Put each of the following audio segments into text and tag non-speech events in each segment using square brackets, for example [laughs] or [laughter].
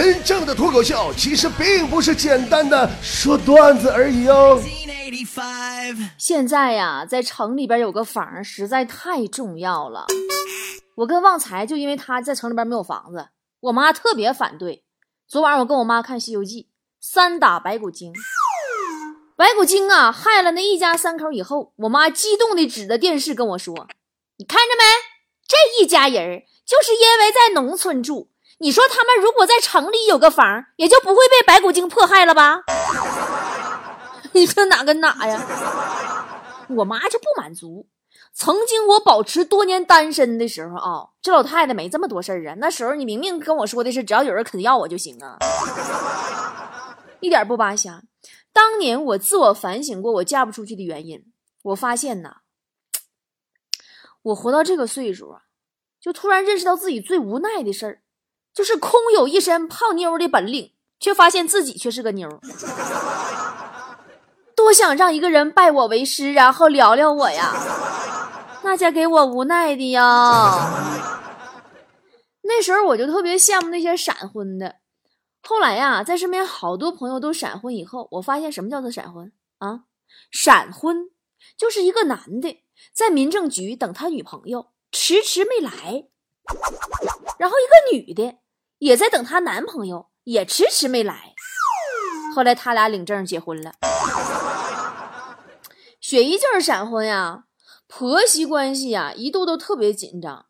真正的脱口秀其实并不是简单的说段子而已哦。现在呀，在城里边有个房实在太重要了。我跟旺财就因为他在城里边没有房子，我妈特别反对。昨晚我跟我妈看《西游记》，三打白骨精。白骨精啊，害了那一家三口以后，我妈激动地指着电视跟我说：“你看着没？这一家人就是因为在农村住。你说他们如果在城里有个房，也就不会被白骨精迫害了吧？[laughs] 你说哪跟哪呀？”我妈就不满足。曾经我保持多年单身的时候啊，这老太太没这么多事儿啊。那时候你明明跟我说的是，只要有人肯要我就行啊，[laughs] 一点不扒瞎。当年我自我反省过，我嫁不出去的原因，我发现呐，我活到这个岁数啊，就突然认识到自己最无奈的事儿，就是空有一身泡妞的本领，却发现自己却是个妞。多想让一个人拜我为师，然后聊聊我呀，那家给我无奈的呀。那时候我就特别羡慕那些闪婚的。后来呀，在身边好多朋友都闪婚以后，我发现什么叫做闪婚啊？闪婚就是一个男的在民政局等他女朋友，迟迟没来，然后一个女的也在等她男朋友，也迟迟没来。后来他俩领证结婚了。雪姨就是闪婚呀，婆媳关系呀，一度都特别紧张。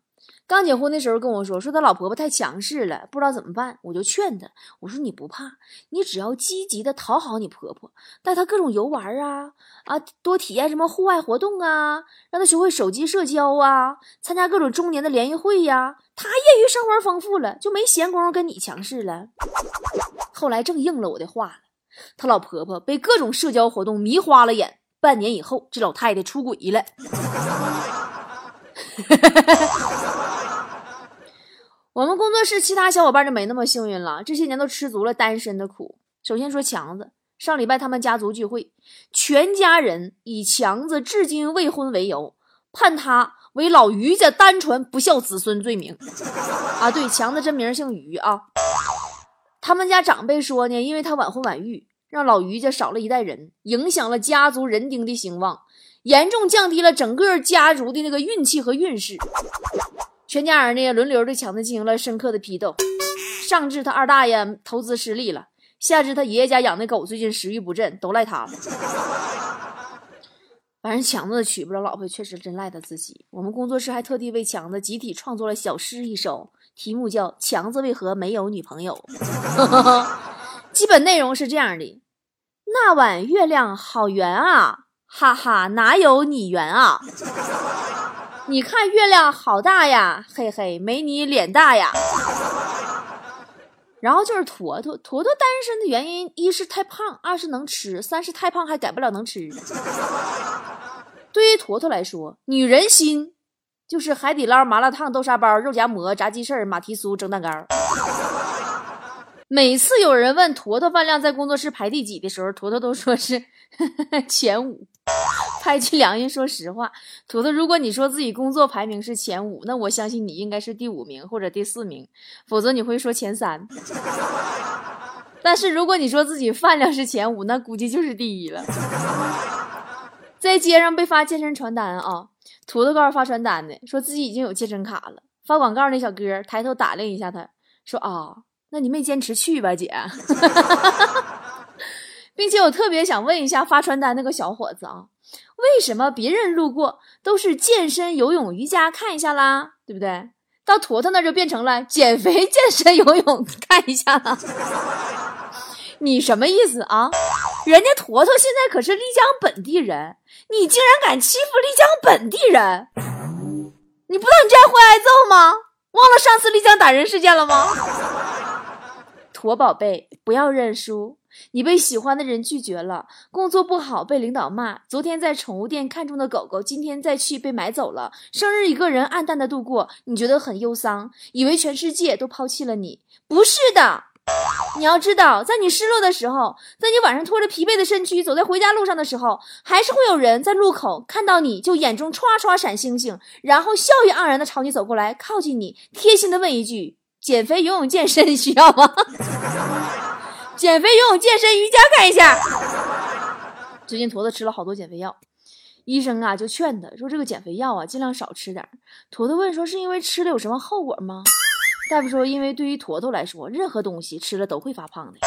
刚结婚的时候跟我说，说他老婆婆太强势了，不知道怎么办。我就劝他，我说你不怕，你只要积极的讨好你婆婆，带她各种游玩啊啊，多体验什么户外活动啊，让她学会手机社交啊，参加各种中年的联谊会呀。她业余生活丰富了，就没闲工夫跟你强势了。后来正应了我的话了，他老婆婆被各种社交活动迷花了眼，半年以后，这老太太出轨了。[laughs] 我们工作室其他小伙伴就没那么幸运了，这些年都吃足了单身的苦。首先说强子，上礼拜他们家族聚会，全家人以强子至今未婚为由，判他为老于家单传不孝子孙罪名。啊，对，强子真名姓于啊。他们家长辈说呢，因为他晚婚晚育，让老于家少了一代人，影响了家族人丁的兴旺，严重降低了整个家族的那个运气和运势。全家人呢轮流对强子进行了深刻的批斗，上至他二大爷投资失利了，下至他爷爷家养的狗最近食欲不振，都赖他了。反正强子娶不着老婆，确实真赖他自己。我们工作室还特地为强子集体创作了小诗一首，题目叫《强子为何没有女朋友》。[laughs] 基本内容是这样的：那晚月亮好圆啊，哈哈，哪有你圆啊？你看月亮好大呀，嘿嘿，没你脸大呀。[laughs] 然后就是坨坨，坨坨单身的原因，一是太胖，二是能吃，三是太胖还改不了能吃。[laughs] 对于坨坨来说，女人心就是海底捞、麻辣烫、豆沙包、肉夹馍、炸鸡翅、马蹄酥、蒸蛋糕。每次有人问坨坨饭量在工作室排第几的时候，坨坨都说是 [laughs] 前五。拍起良心，说实话，图图，如果你说自己工作排名是前五，那我相信你应该是第五名或者第四名，否则你会说前三。但是如果你说自己饭量是前五，那估计就是第一了。在街上被发健身传单啊，图图告诉发传单的，说自己已经有健身卡了。发广告那小哥抬头打量一下他，说啊，那你没坚持去吧，姐。[laughs] 并且我特别想问一下发传单那个小伙子啊，为什么别人路过都是健身、游泳、瑜伽看一下啦，对不对？到坨坨那就变成了减肥、健身、游泳看一下了。[laughs] 你什么意思啊？人家坨坨现在可是丽江本地人，你竟然敢欺负丽江本地人？你不知道你这样会挨揍吗？忘了上次丽江打人事件了吗？[laughs] 坨宝贝，不要认输。你被喜欢的人拒绝了，工作不好被领导骂，昨天在宠物店看中的狗狗，今天再去被买走了。生日一个人暗淡的度过，你觉得很忧伤，以为全世界都抛弃了你。不是的，你要知道，在你失落的时候，在你晚上拖着疲惫的身躯走在回家路上的时候，还是会有人在路口看到你就眼中唰唰闪星星，然后笑意盎然的朝你走过来，靠近你，贴心的问一句：减肥、游泳、健身需要吗？[laughs] 减肥、游泳、健身、瑜伽看一下。[laughs] 最近坨坨吃了好多减肥药，医生啊就劝他说：“这个减肥药啊，尽量少吃点。”坨坨问说：“是因为吃了有什么后果吗？”大夫说：“因为对于坨坨来说，任何东西吃了都会发胖的。”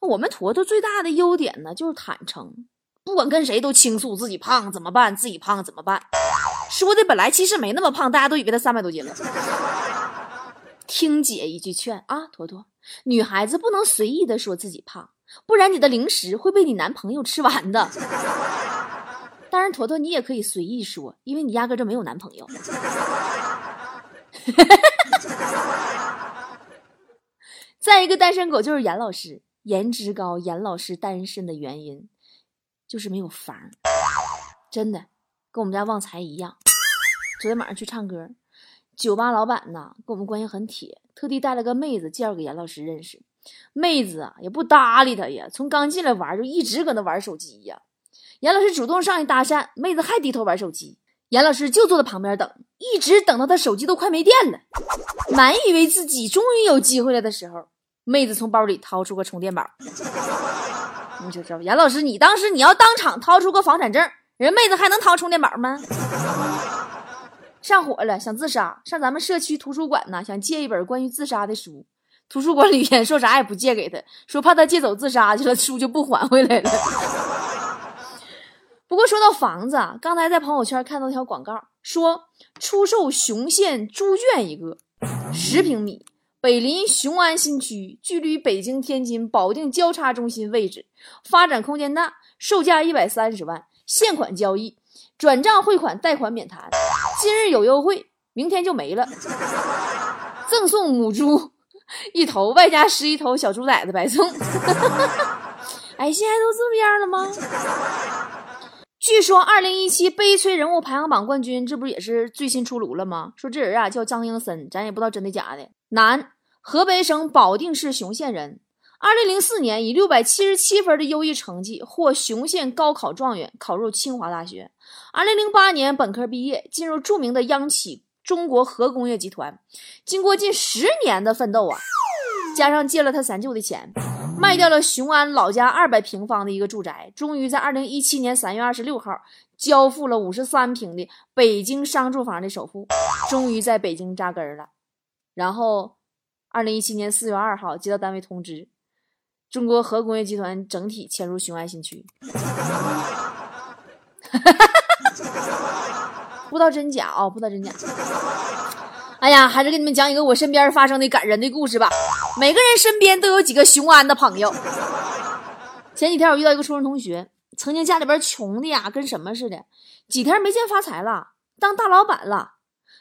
我们坨坨最大的优点呢，就是坦诚，不管跟谁都倾诉自己胖怎么办，自己胖怎么办。说的本来其实没那么胖，大家都以为他三百多斤了。[laughs] 听姐一句劝啊，坨坨，女孩子不能随意的说自己胖，不然你的零食会被你男朋友吃完的。[laughs] 当然，坨坨你也可以随意说，因为你压根就没有男朋友。[laughs] 再一个单身狗就是严老师。颜值高，严老师单身的原因就是没有房，真的跟我们家旺财一样。昨天晚上去唱歌，酒吧老板呢跟我们关系很铁，特地带了个妹子介绍给严老师认识。妹子啊也不搭理他呀，从刚进来玩就一直搁那玩手机呀。严老师主动上去搭讪，妹子还低头玩手机，严老师就坐在旁边等，一直等到他手机都快没电了，满以为自己终于有机会了的时候。妹子从包里掏出个充电宝，[laughs] 你就知道，严老师，你当时你要当场掏出个房产证，人妹子还能掏充电宝吗？上火了，想自杀，上咱们社区图书馆呢，想借一本关于自杀的书，图书馆里边说啥也不借给他，说怕他借走自杀去了，书就不还回来了。[laughs] 不过说到房子，刚才在朋友圈看到一条广告，说出售雄县猪圈一个，十平米。北临雄安新区，距离北京、天津、保定交叉中心位置，发展空间大，售价一百三十万，现款交易，转账汇款贷款免谈，今日有优惠，明天就没了，赠送母猪一头，外加十一头小猪崽子白送。[laughs] 哎，现在都这么样了吗？据说二零一七悲催人物排行榜冠军，这不也是最新出炉了吗？说这人啊叫张英森，咱也不知道真的假的。男，河北省保定市雄县人。二零零四年以六百七十七分的优异成绩获雄县高考状元，考入清华大学。二零零八年本科毕业，进入著名的央企中国核工业集团。经过近十年的奋斗啊，加上借了他三舅的钱，卖掉了雄安老家二百平方的一个住宅，终于在二零一七年三月二十六号交付了五十三平的北京商住房的首付，终于在北京扎根了。然后，二零一七年四月二号接到单位通知，中国核工业集团整体迁入雄安新区。不知道真假啊？不知道真假。哎呀，还是给你们讲一个我身边发生的感人的故事吧。每个人身边都有几个雄安的朋友。前几天我遇到一个初中同学，曾经家里边穷的呀，跟什么似的，几天没见发财了，当大老板了。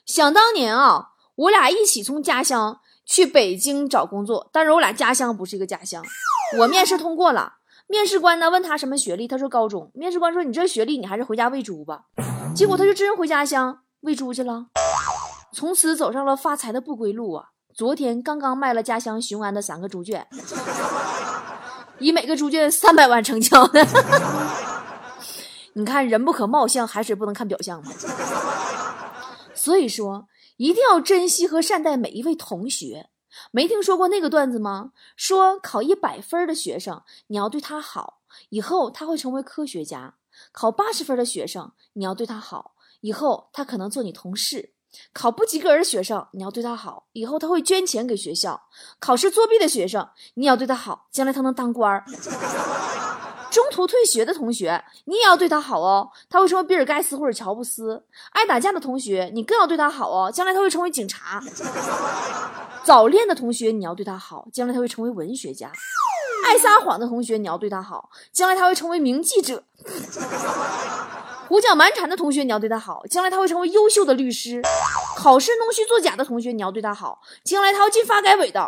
想当年啊。我俩一起从家乡去北京找工作，但是我俩家乡不是一个家乡。我面试通过了，面试官呢问他什么学历，他说高中。面试官说你这学历，你还是回家喂猪吧。结果他就真回家乡喂猪去了，从此走上了发财的不归路啊！昨天刚刚卖了家乡雄安的三个猪圈，以每个猪圈三百万成交的。[laughs] 你看人不可貌相，海水不能看表象嘛。所以说。一定要珍惜和善待每一位同学。没听说过那个段子吗？说考一百分的学生，你要对他好，以后他会成为科学家；考八十分的学生，你要对他好，以后他可能做你同事；考不及格的学生，你要对他好，以后他会捐钱给学校；考试作弊的学生，你要对他好，将来他能当官儿。[laughs] 中途退学的同学，你也要对他好哦，他会成为比尔盖茨或者乔布斯。爱打架的同学，你更要对他好哦，将来他会成为警察。[laughs] 早恋的同学，你要对他好，将来他会成为文学家。爱撒谎的同学，你要对他好，将来他会成为名记者。胡搅蛮缠的同学，你要对他好，将来他会成为优秀的律师。考试弄虚作假的同学，你要对他好，将来他要进发改委的。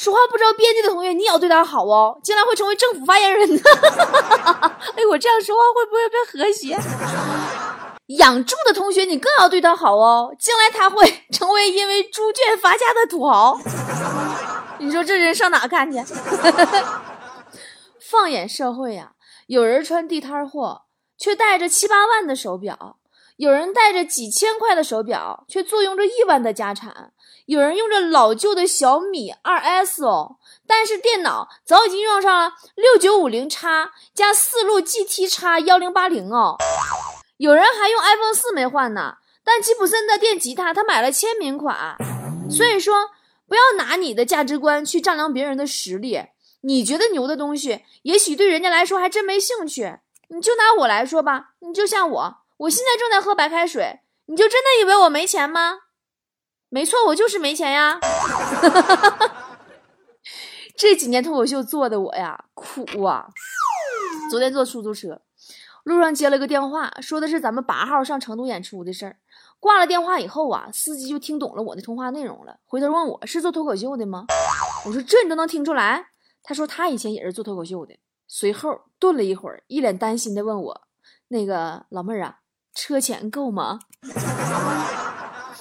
说话不知道边界的同学，你也要对他好哦，将来会成为政府发言人呢。[laughs] 哎，我这样说话会不会不和谐？养猪的同学，你更要对他好哦，将来他会成为因为猪圈发家的土豪。你说这人上哪看去？[laughs] 放眼社会呀，有人穿地摊货，却戴着七八万的手表；有人带着几千块的手表，却坐拥着亿万的家产；有人用着老旧的小米二 S 哦，但是电脑早已经用上了六九五零叉加四路 GT 叉幺零八零哦。有人还用 iPhone 四没换呢，但吉普森的电吉他他买了签名款。所以说，不要拿你的价值观去丈量别人的实力。你觉得牛的东西，也许对人家来说还真没兴趣。你就拿我来说吧，你就像我，我现在正在喝白开水，你就真的以为我没钱吗？没错，我就是没钱呀。[laughs] 这几年脱口秀做的我呀，苦啊。昨天坐出租车，路上接了个电话，说的是咱们八号上成都演出的事儿。挂了电话以后啊，司机就听懂了我的通话内容了，回头问我是做脱口秀的吗？我说这你都能听出来？他说他以前也是做脱口秀的。随后顿了一会儿，一脸担心的问我：“那个老妹儿啊，车钱够吗？”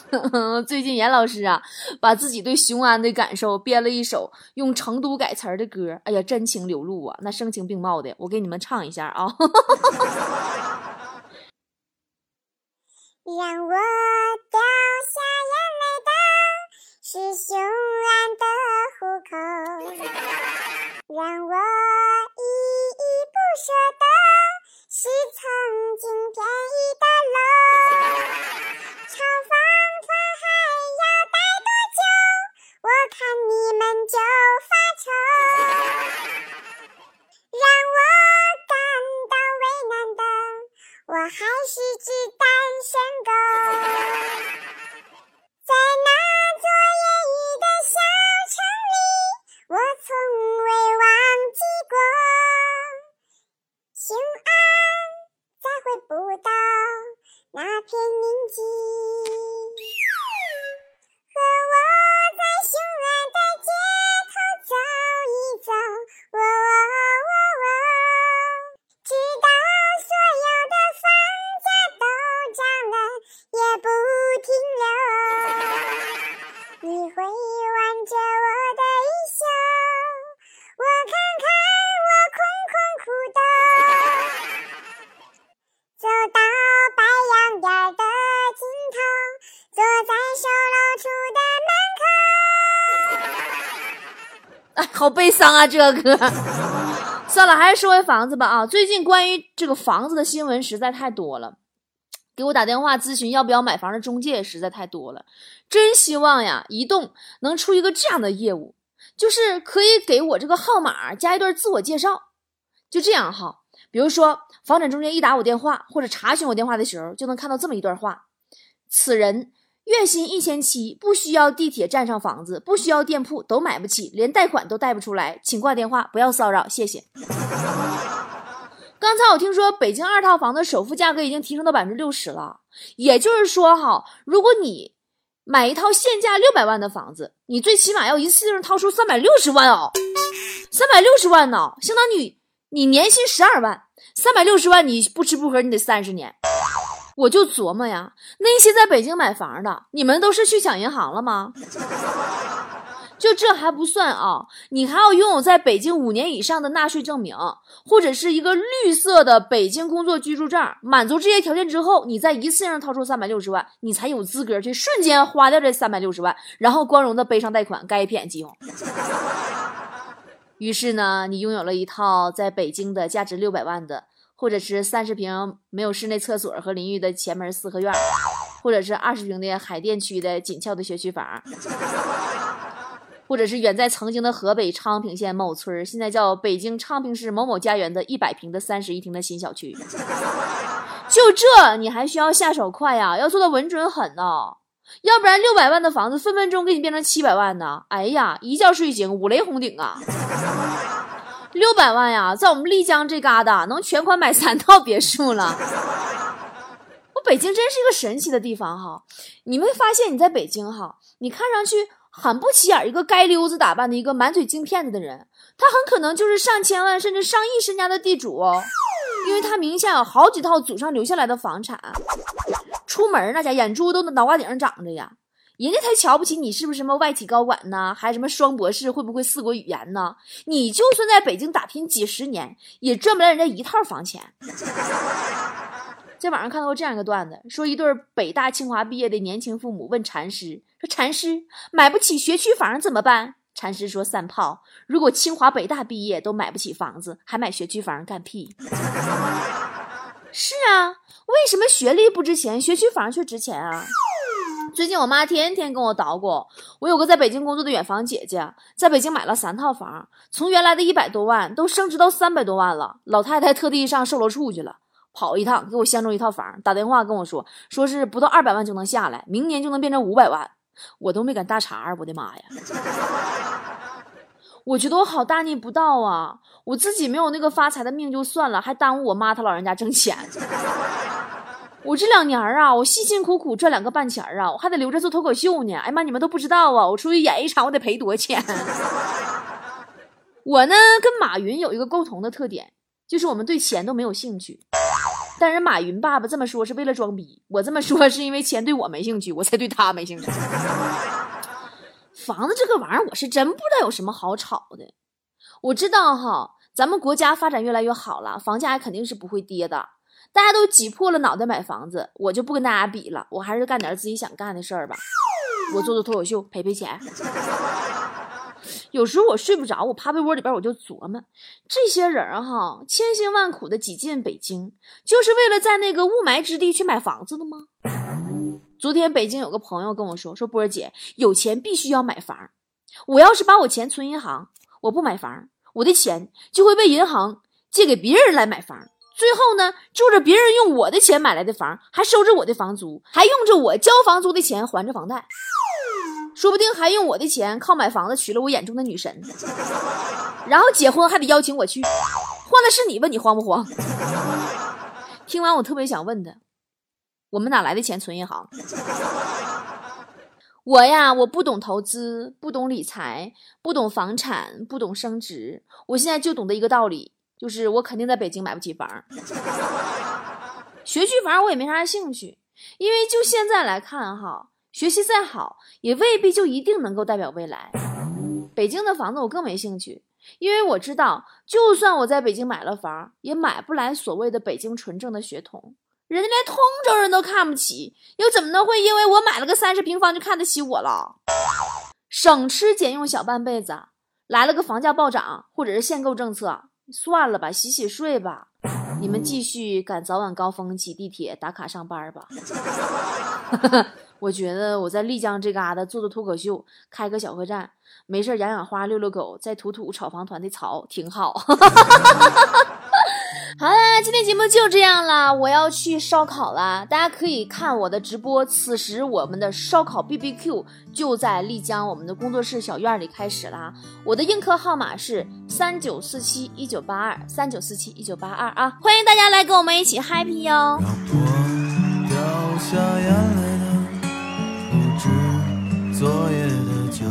[laughs] 最近严老师啊，把自己对雄安的感受编了一首用成都改词儿的歌，哎呀，真情流露啊，那声情并茂的，我给你们唱一下啊。[laughs] 让我掉下眼泪的是雄安的户口，让我依依不舍的是曾经便宜的楼。炒房我看你们就发愁。让我感到为难的，我还是只单身狗。好悲伤啊，这个歌。[laughs] 算了，还是说回房子吧啊！最近关于这个房子的新闻实在太多了。给我打电话咨询要不要买房的中介实在太多了，真希望呀，移动能出一个这样的业务，就是可以给我这个号码加一段自我介绍，就这样哈。比如说，房产中介一打我电话或者查询我电话的时候，就能看到这么一段话：此人月薪一千七，不需要地铁站上房子，不需要店铺，都买不起，连贷款都贷不出来，请挂电话，不要骚扰，谢谢。刚才我听说北京二套房的首付价格已经提升到百分之六十了，也就是说哈，如果你买一套现价六百万的房子，你最起码要一次性掏出三百六十万哦，三百六十万呢，相当于你年薪十二万，三百六十万你不吃不喝你得三十年。我就琢磨呀，那些在北京买房的，你们都是去抢银行了吗？[laughs] 就这还不算啊，你还要拥有在北京五年以上的纳税证明，或者是一个绿色的北京工作居住证。满足这些条件之后，你再一次性掏出三百六十万，你才有资格去瞬间花掉这三百六十万，然后光荣的背上贷款，该一片机用。[laughs] 于是呢，你拥有了一套在北京的价值六百万的，或者是三十平没有室内厕所和淋浴的前门四合院，或者是二十平的海淀区的紧俏的学区房。或者是远在曾经的河北昌平县某村现在叫北京昌平市某某家园的一百平的三室一厅的新小区。就这，你还需要下手快呀，要做的稳准狠呢，要不然六百万的房子分分钟给你变成七百万呢。哎呀，一觉睡醒，五雷轰顶啊！六百万呀，在我们丽江这旮瘩能全款买三套别墅了。我北京真是一个神奇的地方哈，你会发现你在北京哈，你看上去。很不起眼，一个街溜子打扮的一个满嘴金片子的人，他很可能就是上千万甚至上亿身家的地主，因为他名下有好几套祖上留下来的房产。出门那家眼珠都脑瓜顶上长着呀，人家才瞧不起你是不是什么外企高管呢，还什么双博士，会不会四国语言呢？你就算在北京打拼几十年，也赚不来人家一套房钱。在网上看到过这样一个段子，说一对北大清华毕业的年轻父母问禅师说：“禅师，买不起学区房怎么办？”禅师说：“三炮，如果清华北大毕业都买不起房子，还买学区房干屁？” [laughs] 是啊，为什么学历不值钱，学区房却值钱啊？最近我妈天天跟我捣鼓，我有个在北京工作的远房姐姐，在北京买了三套房，从原来的一百多万都升值到三百多万了。老太太特地上售楼处去了。跑一趟，给我相中一套房，打电话跟我说，说是不到二百万就能下来，明年就能变成五百万，我都没敢搭茬我的妈呀！[laughs] 我觉得我好大逆不道啊！我自己没有那个发财的命就算了，还耽误我妈她老人家挣钱。我这两年啊，我辛辛苦苦赚两个半钱啊，我还得留着做脱口秀呢。哎呀妈，你们都不知道啊，我出去演一场，我得赔多少钱？[laughs] 我呢，跟马云有一个共同的特点。就是我们对钱都没有兴趣，但是马云爸爸这么说是为了装逼，我这么说是因为钱对我没兴趣，我才对他没兴趣。房子这个玩意儿，我是真不知道有什么好炒的。我知道哈，咱们国家发展越来越好了，房价肯定是不会跌的。大家都挤破了脑袋买房子，我就不跟大家比了，我还是干点自己想干的事儿吧。我做做脱口秀，赔赔钱。[laughs] 有时候我睡不着，我趴被窝里边，我就琢磨，这些人哈，千辛万苦的挤进北京，就是为了在那个雾霾之地去买房子的吗？昨天北京有个朋友跟我说，说波儿姐，有钱必须要买房，我要是把我钱存银行，我不买房，我的钱就会被银行借给别人来买房，最后呢，住着别人用我的钱买来的房，还收着我的房租，还用着我交房租的钱还着房贷。说不定还用我的钱靠买房子娶了我眼中的女神，然后结婚还得邀请我去，换的是你问你慌不慌？听完我特别想问他，我们哪来的钱存银行？我呀，我不懂投资，不懂理财，不懂房产，不懂升值，我现在就懂得一个道理，就是我肯定在北京买不起房，学区房我也没啥兴趣，因为就现在来看哈。学习再好，也未必就一定能够代表未来。北京的房子我更没兴趣，因为我知道，就算我在北京买了房，也买不来所谓的北京纯正的血统。人家连通州人都看不起，又怎么能会因为我买了个三十平方就看得起我了？省吃俭用小半辈子，来了个房价暴涨或者是限购政策，算了吧，洗洗睡吧。你们继续赶早晚高峰挤地铁打卡上班吧。[laughs] 我觉得我在丽江这嘎达做做脱口秀，开个小客栈，没事养养花，遛遛狗，再吐吐炒房团的槽，挺好。[laughs] 好啦，今天节目就这样啦，我要去烧烤啦，大家可以看我的直播。此时我们的烧烤 B B Q 就在丽江我们的工作室小院里开始啦。我的映客号码是三九四七一九八二三九四七一九八二啊，欢迎大家来跟我们一起 happy 哟。昨夜的酒，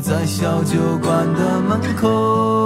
在小酒馆的门口。